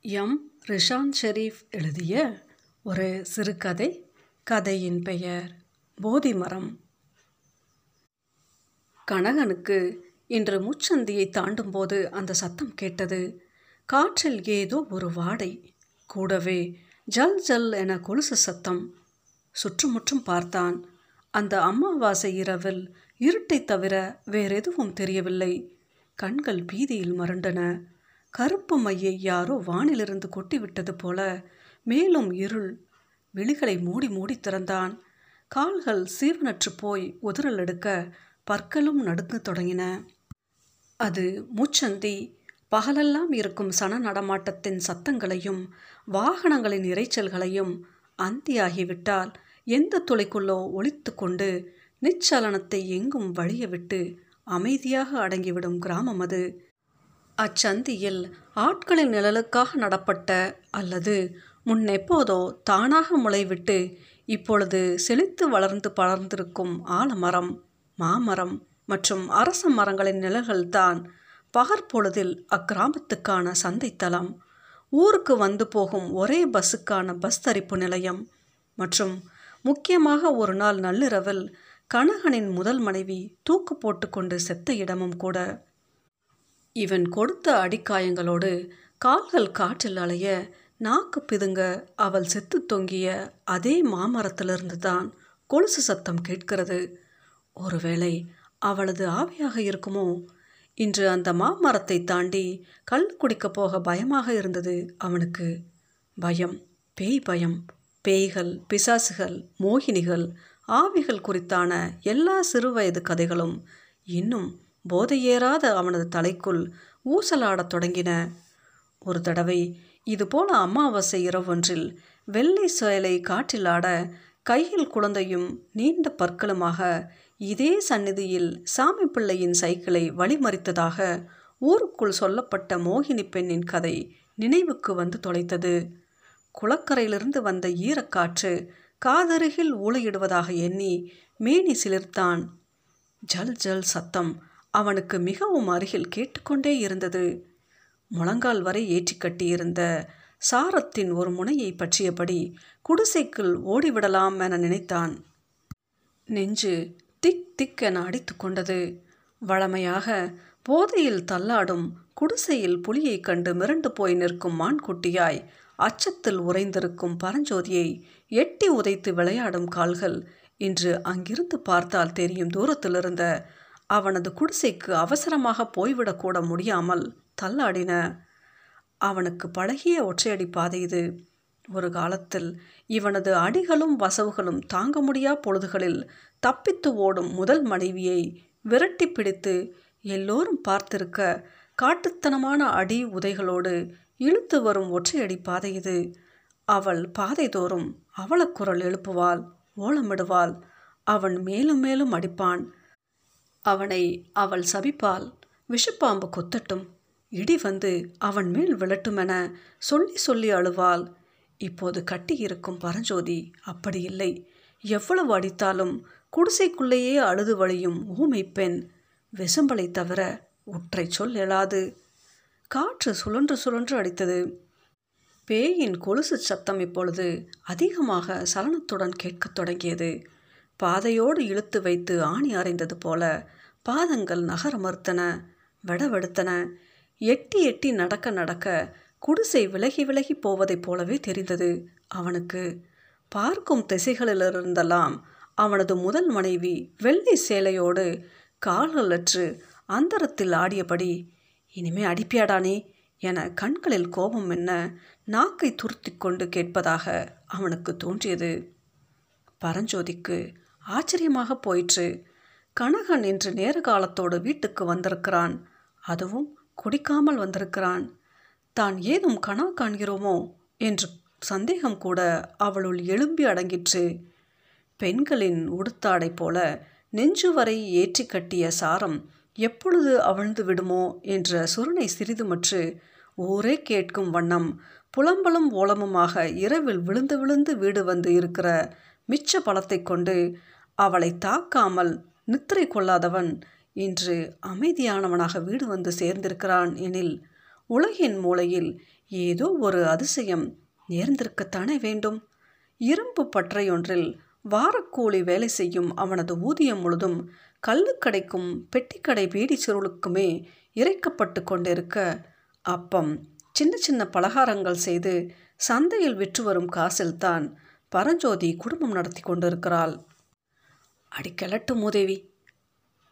M. Rishan Sharif எழுதிய ஒரு சிறுகதை கதையின் பெயர் போதிமரம். கனகனுக்கு இன்று முச்சந்தியை தாண்டும்போது அந்த சத்தம் கேட்டது காற்றில் ஏதோ ஒரு வாடை கூடவே ஜல் ஜல் என கொலுசு சத்தம் சுற்றுமுற்றும் பார்த்தான். அந்த அமாவாசை இரவில் இருட்டைத் தவிர வேறெதுவும் தெரியவில்லை. கண்கள் பீதியில் மருண்டன. கருப்பு மையை யாரோ வானிலிருந்து கொட்டிவிட்டது போல மேலும் இருள் விழிகளை மூடி மூடி திறந்தான். கால்கள் சீவனற்று போய் உதிரல் எடுக்க பற்களும் நடுங்கத் தொடங்கின. அது மூச்சந்தி பகலெல்லாம் இருக்கும் சன நடமாட்டத்தின் சத்தங்களையும் வாகனங்களின் இரைச்சல்களையும் அந்தியாகிவிட்டால் எந்த துளைக்குள்ளோ ஒழித்து கொண்டு நிச்சலனத்தை எங்கும் வழிய விட்டு அமைதியாக அடங்கிவிடும் கிராமம் அது. அச்சந்தியில் ஆட்களின் நிழலுக்காக நடப்பட்ட அல்லது முன்னெப்போதோ தானாக முளைவிட்டு இப்பொழுது செழித்து வளர்ந்து படர்ந்திருக்கும் ஆலமரம் மாமரம் மற்றும் அரச மரங்களின் நிழல்கள்தான் பகற்பொழுதில் அக்கிராமத்துக்கான சந்தைத்தலம். ஊருக்கு வந்து போகும் ஒரே பஸ்ஸுக்கான பஸ் தரிப்பு நிலையம். மற்றும் முக்கியமாக ஒரு நாள் நள்ளிரவில் கனகனின் முதல் மனைவி தூக்கு போட்டுக்கொண்டு செத்த இடமும் கூட. இவன் கொடுத்த அடிக்காயங்களோடு கால்கள் காற்றில் அலைய நாக்கு பிதுங்க அவள் செத்து தொங்கிய அதே மாமரத்திலிருந்து தான் கொலுசு சத்தம் கேட்கிறது. ஒருவேளை அவளது ஆவியாக இருக்குமோ? இன்று அந்த மாமரத்தை தாண்டி கல் குடிக்கப் போக பயமாக இருந்தது அவனுக்கு. பயம் பேய் பயம் பேய்கள் பிசாசுகள் மோகினிகள் ஆவிகள் குறித்தான எல்லா சிறுவயது கதைகளும் இன்னும் போதையேறாத அவனது தலைக்குள் ஊசலாடத் தொடங்கின. ஒரு தடவை இதுபோல அமாவாசை இரவொன்றில் வெள்ளை சேலை காற்றில் ஆட கையில் குழந்தையும் நீண்ட பற்களுமாக இதே சந்நிதியில் சாமி பிள்ளையின் சைக்கிளை வழிமறித்ததாக ஊருக்குள் சொல்லப்பட்ட மோகினி பெண்ணின் கதை நினைவுக்கு வந்து தொலைத்தது. குளக்கரையிலிருந்து வந்த ஈரக்காற்று காதருகில் ஊளையிடுவதாக எண்ணி மேனி சிலிர்த்தான். ஜல் ஜல் சத்தம்! அவனுக்கு மிகவும் அருகில் கேட்டுக்கொண்டே இருந்தது. முழங்கால் வரை ஏற்றி கட்டியிருந்த சாரத்தின் ஒரு முனையை பற்றியபடி குடிசைக்குள் ஓடிவிடலாம் என நினைத்தான். நெஞ்சு திக் திக் என அடித்து கொண்டது. வழமையாக போதையில் தள்ளாடும் குடிசையில் புலியைக் கண்டு மிரண்டு போய் நிற்கும் மான்குட்டியாய் அச்சத்தில் உறைந்திருக்கும் பரஞ்சோதியை எட்டி உதைத்து விளையாடும் கால்கள் இன்று அங்கிருந்து பார்த்தால் தெரியும் தூரத்திலிருந்த அவனது குடிசைக்கு அவசரமாக போய்விடக்கூட முடியாமல் தள்ளாடின. அவனுக்கு பழகிய ஒற்றையடி பாதை இது. ஒரு காலத்தில் இவனது அடிகளும் வசவுகளும் தாங்க முடியா பொழுதுகளில் தப்பித்து ஓடும் முதல் மனைவியை விரட்டி பிடித்து எல்லோரும் பார்த்திருக்க காட்டுத்தனமான அடி உதைகளோடு இழுத்து வரும் ஒற்றையடி பாதை இது. அவள் பாதைதோறும் தோறும் குரல் எழுப்புவாள் ஓலமிடுவாள். அவன் மேலும் மேலும் அடிப்பான். அவனை அவள் சபிப்பால் விஷப்பாம்பு கொத்தட்டும். இடி வந்து அவன் மேல் விழட்டுமென சொல்லி சொல்லி அழுவாள். இப்போது கட்டியிருக்கும் பரஞ்சோதி அப்படி இல்லை. எவ்வளவு அடித்தாலும் குடிசைக்குள்ளேயே அழுது வழியும் ஊமை பெண் விசும்பலை தவிர ஒற்றை சொல் எழாது. காற்று சுழன்று சுழன்று அடித்தது. பேயின் கொலுசு சத்தம் இப்பொழுது அதிகமாக சலனத்துடன் கேட்கத் தொடங்கியது. பாதையோடு இழுத்து வைத்து ஆணி அறைந்தது போல பாதங்கள் நகர மறுத்தன வெடவெடுத்தன. எட்டி எட்டி நடக்க நடக்க குடிசை விலகி விலகி போவதைப் போலவே தெரிந்தது அவனுக்கு. பார்க்கும் திசைகளிலிருந்தெல்லாம் அவனது முதல் மனைவி வெள்ளை சேலையோடு கால்களற்று அந்தரத்தில் ஆடியபடி இனிமே அடிப்பியாடானே என கண்களில் கோபம் என்ன நாக்கை துருத்தி கொண்டு கேட்பதாக அவனுக்கு தோன்றியது. பரஞ்சோதிக்கு ஆச்சரியமாக போயிற்று. கனகன் இன்று நேர காலத்தோடு வீட்டுக்கு வந்திருக்கிறான். அதுவும் குடிக்காமல் வந்திருக்கிறான். தான் ஏதும் கனா காண்கிறோமோ? என்று சந்தேகம் கூட அவளுள் எழும்பி அடங்கிற்று. பெண்களின் உடுத்தாடை போல நெஞ்சு வரை ஏற்றி கட்டிய சாரம் எப்பொழுது அவிழ்ந்து விடுமோ என்ற சுருணை சிறிதுமற்று ஊரே கேட்கும் வண்ணம் புலம்பலும் ஓலமுமாக இரவில் விழுந்து விழுந்து வீடு வந்து இருக்கிற மிச்ச பழத்தை கொண்டு அவளை தாக்காமல் நித்திரை கொள்ளாதவன் இன்று அமைதியானவனாக வீடு வந்து சேர்ந்திருக்கிறான் எனில் உலகின் மூலையில் ஏதோ ஒரு அதிசயம் நேர்ந்திருக்கத்தானே வேண்டும்? இரும்பு பற்றையொன்றில் வாரக்கூலி வேலை செய்யும் அவனது ஊதியம் முழுதும் கள்ளுக்கடைக்கும் பெட்டிக்கடை பீடி சுருளுக்குமே இறைக்கப்பட்டு கொண்டிருக்க அப்பம் சின்ன சின்ன பலகாரங்கள் செய்து சந்தையில் விற்று வரும் காசில்தான் பரஞ்சோதி குடும்பம் நடத்தி கொண்டிருக்கிறாள். அடிக்கலட்டும் உதவி.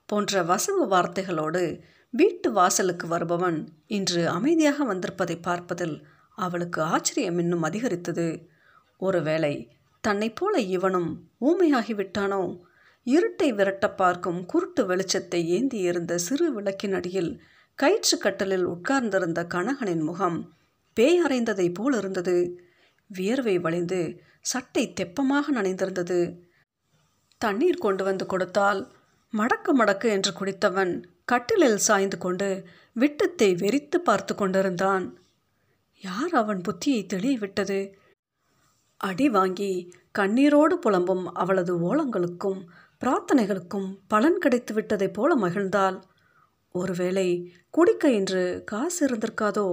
போன்ற வசவு வார்த்தைகளோடு வீட்டு வாசலுக்கு வருபவன் இன்று அமைதியாக வந்திருப்பதை பார்ப்பதில் அவளுக்கு ஆச்சரியம் இன்னும் அதிகரித்தது. ஒருவேளை தன்னைப் போல இவனும் ஊமையாகிவிட்டானோ? இருட்டை விரட்ட பார்க்கும் குருட்டு வெளிச்சத்தை ஏந்தி இருந்த சிறு விளக்கின் அடியில் கயிற்று கட்டலில் உட்கார்ந்திருந்த கனகனின் முகம் பேய் அறைந்ததைப் போல் இருந்தது. வியர்வை வழிந்து சட்டை தெப்பமாக நனைந்திருந்தது. தண்ணீர் கொண்டு வந்து கொடுத்தால் மடக்கு மடக்கு என்று குடித்தவன் கட்டிலில் சாய்ந்து கொண்டு விட்டத்தை வெறித்து பார்த்து கொண்டிருந்தான். யார் அவன் புத்தியை தெளிவிட்டது? அடி வாங்கி கண்ணீரோடு புலம்பும் அவளது ஓலங்களுக்கும் பிரார்த்தனைகளுக்கும் பலன் கிடைத்து விட்டதைப் போல மகிழ்ந்தாள். ஒருவேளை குடிக்க இன்று காசு இருந்திருக்காதோ?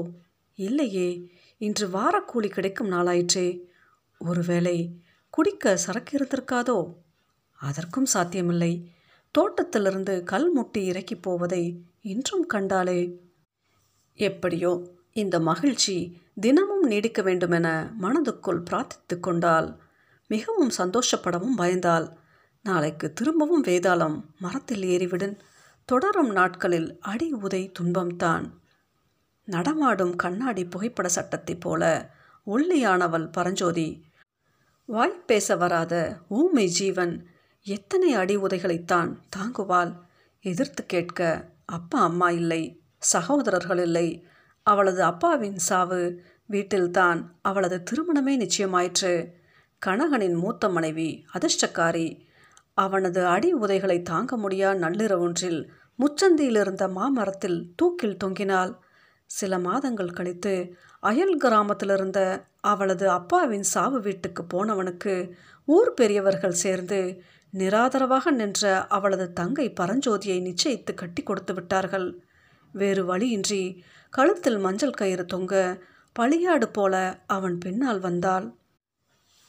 இல்லையே இன்று வாரக்கூலி கிடைக்கும் நாளாயிற்றே. ஒருவேளை குடிக்க சரக்கு இருந்திருக்காதோ? அதற்கும் சாத்தியமில்லை. தோட்டத்திலிருந்து கல் முட்டி இறக்கி போவதை இன்றும் கண்டாலே எப்படியோ இந்த மகிழ்ச்சி தினமும் நீடிக்க வேண்டுமென மனதுக்குள் பிரார்த்தித்து கொண்டாள். மிகவும் சந்தோஷப்படவும் பயந்தாள். நாளைக்கு திரும்பவும் வேதாளம் மரத்தில் ஏறிவிடன் தொடரும் நாட்களில் அடி உதை துன்பம்தான் நடமாடும் கண்ணாடி புகைப்பட சட்டத்தைப் போல ஒல்லியானவள் பரஞ்சோதி. வாய் பேச வராத ஊமை ஜீவன் எத்தனை அடி உதைகளைத்தான் தாங்குவாள்? எதிர்த்து கேட்க அப்பா அம்மா இல்லை சகோதரர்கள் இல்லை. அவளது அப்பாவின் சாவு வீட்டில்தான் அவளது திருமணமே நிச்சயமாயிற்று. கனகனின் மூத்த மனைவி அதிர்ஷ்டக்காரி. அவனது அடி உதைகளை தாங்க முடியா நள்ளிரவொன்றில் முச்சந்தியில் இருந்த மாமரத்தில் தூக்கில் தொங்கினாள். சில மாதங்கள் கழித்து அயல் கிராமத்திலிருந்த அவளது அப்பாவின் சாவு வீட்டுக்கு போனவனுக்கு ஊர் பெரியவர்கள் சேர்ந்து நிராதரவாக நின்ற அவளது தங்கை பரஞ்சோதியை நிச்சயித்து கட்டி கொடுத்து விட்டார்கள். வேறு வழியின்றி கழுத்தில் மஞ்சள் கயிறு தொங்க பழியாடு போல அவன் பின்னால் வந்தாள்.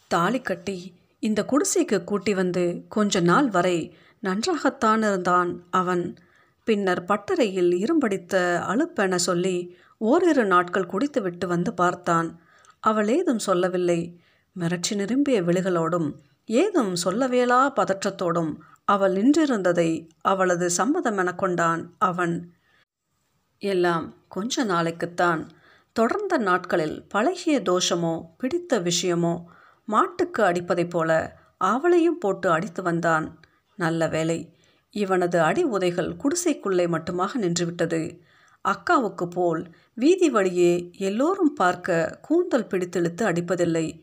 தாலி கட்டி இந்த குடிசைக்கு கூட்டி வந்து கொஞ்ச நாள் வரை நன்றாகத்தான் இருந்தான் அவன். பின்னர் பட்டறையில் இரும்படித்த அலுப்பென சொல்லி ஓரிரு நாட்கள் குடித்துவிட்டு வந்து பார்த்தான். அவள் ஏதும் சொல்லவில்லை. மிரட்சி நிரும்பிய விழிகளோடும் ஏதும் சொல்லவேலா பதற்றத்தோடும் அவள் நின்றிருந்ததை அவளது சம்மதம் என கொண்டான் அவன். எல்லாம் கொஞ்ச நாளைக்குத்தான். தொடர்ந்த நாட்களில் பழகிய தோஷமோ பிடித்த விஷயமோ மாட்டுக்கு அடிப்பதைப் போல அவளையும் போட்டு அடித்து வந்தான். நல்ல வேலை இவனது அடி உதைகள் குடிசைக்குள்ளே மட்டுமாக நின்றுவிட்டது. அக்காவுக்கு போல் வீதி வழியே எல்லோரும் பார்க்க கூந்தல் பிடித்தெழுத்து அடிப்பதில்லை.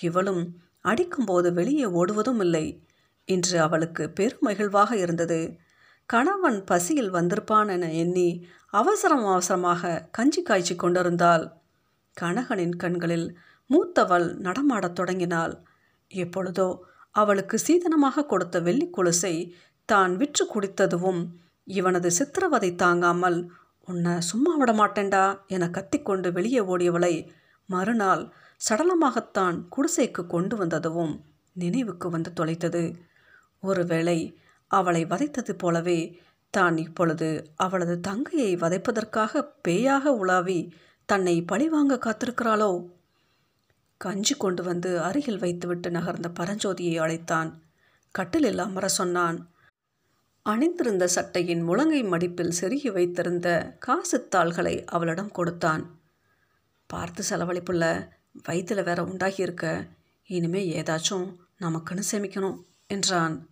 இவளும் அடிக்கும்போது வெளியே ஓடுவதும் இல்லை. இன்று அவளுக்கு பெருமகிழ்வாக இருந்தது. கணவன் பசியில் வந்திருப்பான் என எண்ணி அவசரம் அவசரமாக கஞ்சி காய்ச்சி கொண்டிருந்தாள். கனகனின் கண்களில் மூத்தவள் நடமாடத் தொடங்கினாள். எப்பொழுதோ அவளுக்கு சீதனமாக கொடுத்த வெள்ளி கொலுசை தான் விற்று குடித்ததுவும் இவனது சித்திரவதை தாங்காமல் உன்னை சும்மா விட மாட்டேன்டா என கத்திக்கொண்டு வெளியே ஓடியவளை மறுநாள் சடலமாகத்தான் குடிசைக்கு கொண்டு வந்ததுவும் நினைவுக்கு வந்து தொலைத்தது. ஒருவேளை அவளை வதைத்தது போலவே தான் இப்பொழுது அவளது தங்கையை வதைப்பதற்காக பேயாக உலாவி தன்னை பழிவாங்க காத்திருக்கிறாளோ? கஞ்சி கொண்டு வந்து அருகில் வைத்துவிட்டு நகர்ந்த பரஞ்சோதியை அழைத்தான். கட்டிலில் அமர சொன்னான். அணிந்திருந்த சட்டையின் முழங்கை மடிப்பில் செருகி வைத்திருந்த காசுத்தாள்களை அவளிடம் கொடுத்தான். பார்த்து செலவழிப்புள்ள வயிற்றில் வேற உண்டாகியிருக்க இனிமே ஏதாச்சும் நமக்குன்னு சேமிக்கணும் என்றான்.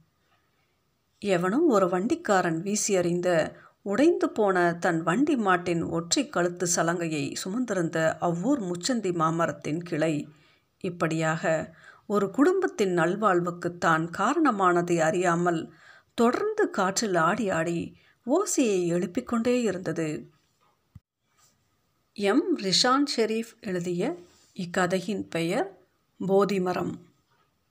எவனும் ஒரு வண்டிக்காரன் வீசி அறிந்த உடைந்து போன தன் வண்டி மாட்டின் ஒற்றை கழுத்து சலங்கையை சுமந்திருந்த அவ்வூர் முச்சந்தி மாமரத்தின் கிளை இப்படியாக ஒரு குடும்பத்தின் நல்வாழ்வுக்கு தான் காரணமானதை அறியாமல் தொடர்ந்து காற்றில் ஆடி ஆடி ஓசையை எழுப்பிக் கொண்டே இருந்தது. எம். ரிஷான் ஷெரீஃப் எழுதிய இக்கதையின் பெயர் போதிமரம்.